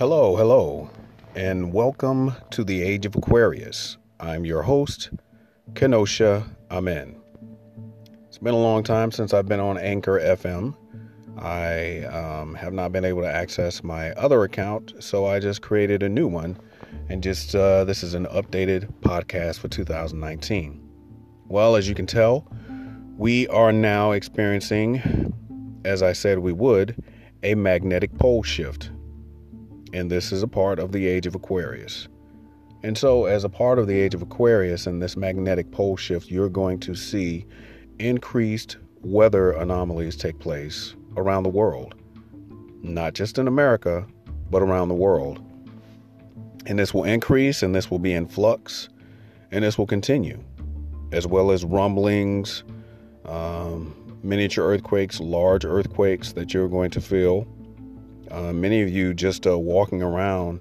Hello, hello, and welcome to the Age of Aquarius. I'm your host, Keinosha Amen. It's been a long time since I've been on Anchor FM. I um, have not been able to access my other account, so I just created a new one. And just uh, this is an updated podcast for 2019. Well, as you can tell, we are now experiencing, as I said we would, a magnetic pole shift. And this is a part of the age of Aquarius. And so, as a part of the age of Aquarius and this magnetic pole shift, you're going to see increased weather anomalies take place around the world. Not just in America, but around the world. And this will increase and this will be in flux and this will continue, as well as rumblings, um, miniature earthquakes, large earthquakes that you're going to feel. Uh, many of you just uh, walking around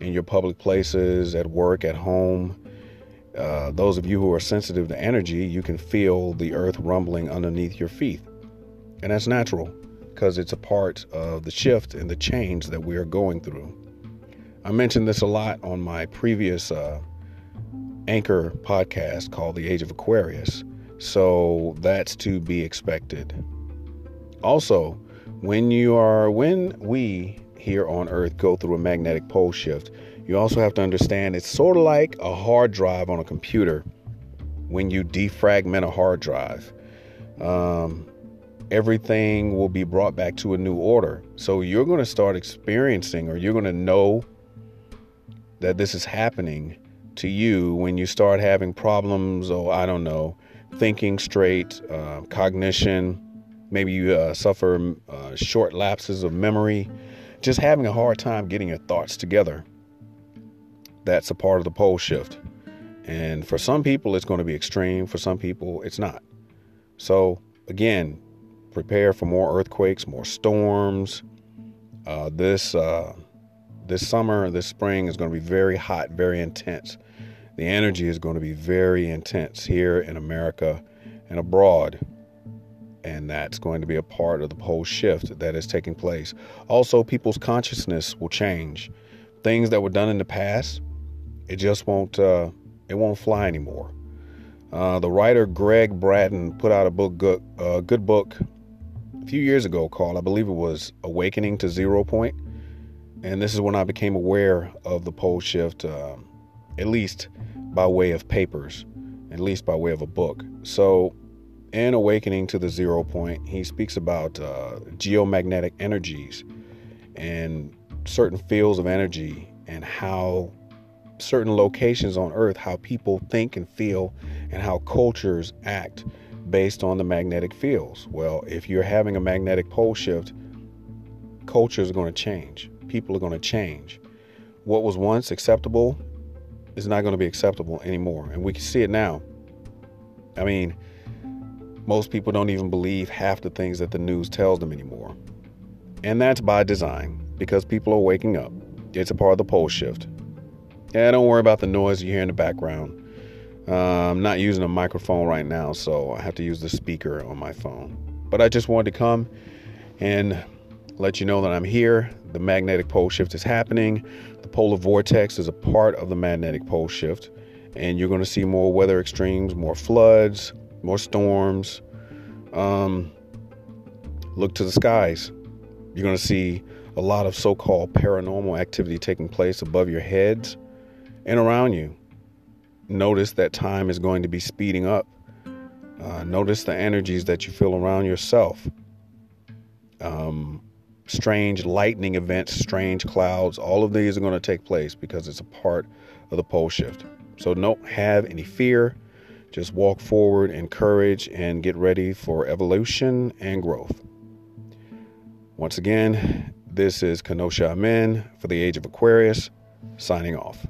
in your public places, at work, at home. Uh, those of you who are sensitive to energy, you can feel the earth rumbling underneath your feet. And that's natural because it's a part of the shift and the change that we are going through. I mentioned this a lot on my previous uh, anchor podcast called The Age of Aquarius. So that's to be expected. Also, when you are, when we here on Earth go through a magnetic pole shift, you also have to understand it's sort of like a hard drive on a computer when you defragment a hard drive. Um, everything will be brought back to a new order. So you're going to start experiencing, or you're going to know that this is happening to you when you start having problems, or I don't know, thinking straight, uh, cognition. Maybe you uh, suffer uh, short lapses of memory, just having a hard time getting your thoughts together. That's a part of the pole shift. And for some people, it's going to be extreme. For some people, it's not. So, again, prepare for more earthquakes, more storms. Uh, this uh, this summer, this spring is going to be very hot, very intense. The energy is going to be very intense here in America and abroad. And that's going to be a part of the whole shift that is taking place. Also, people's consciousness will change. Things that were done in the past, it just won't uh, it won't fly anymore. Uh, the writer Gregg Braden put out a book, good, uh, good book, a few years ago called, I believe it was Awakening to Zero Point. And this is when I became aware of the pole shift, uh, at least by way of papers, at least by way of a book. So, in Awakening to the Zero Point, he speaks about uh, geomagnetic energies and certain fields of energy and how certain locations on Earth, how people think and feel, and how cultures act based on the magnetic fields. Well, if you're having a magnetic pole shift, cultures are going to change. People are going to change. What was once acceptable is not going to be acceptable anymore. And we can see it now. I mean, most people don't even believe half the things that the news tells them anymore. And that's by design because people are waking up. It's a part of the pole shift. Yeah, don't worry about the noise you hear in the background. Uh, I'm not using a microphone right now, so I have to use the speaker on my phone. But I just wanted to come and let you know that I'm here. The magnetic pole shift is happening. The polar vortex is a part of the magnetic pole shift. And you're going to see more weather extremes, more floods, more storms. Um, look to the skies. You're going to see a lot of so called paranormal activity taking place above your heads and around you notice that time is going to be speeding up. Uh, notice the energies that you feel around yourself. Um, strange lightning events, strange clouds, all of these are going to take place because it's a part of the pole shift. So don't have any fear. Just walk forward in courage and get ready for evolution and growth. Once again, this is Keinosha Amen for the Age of Aquarius, signing off.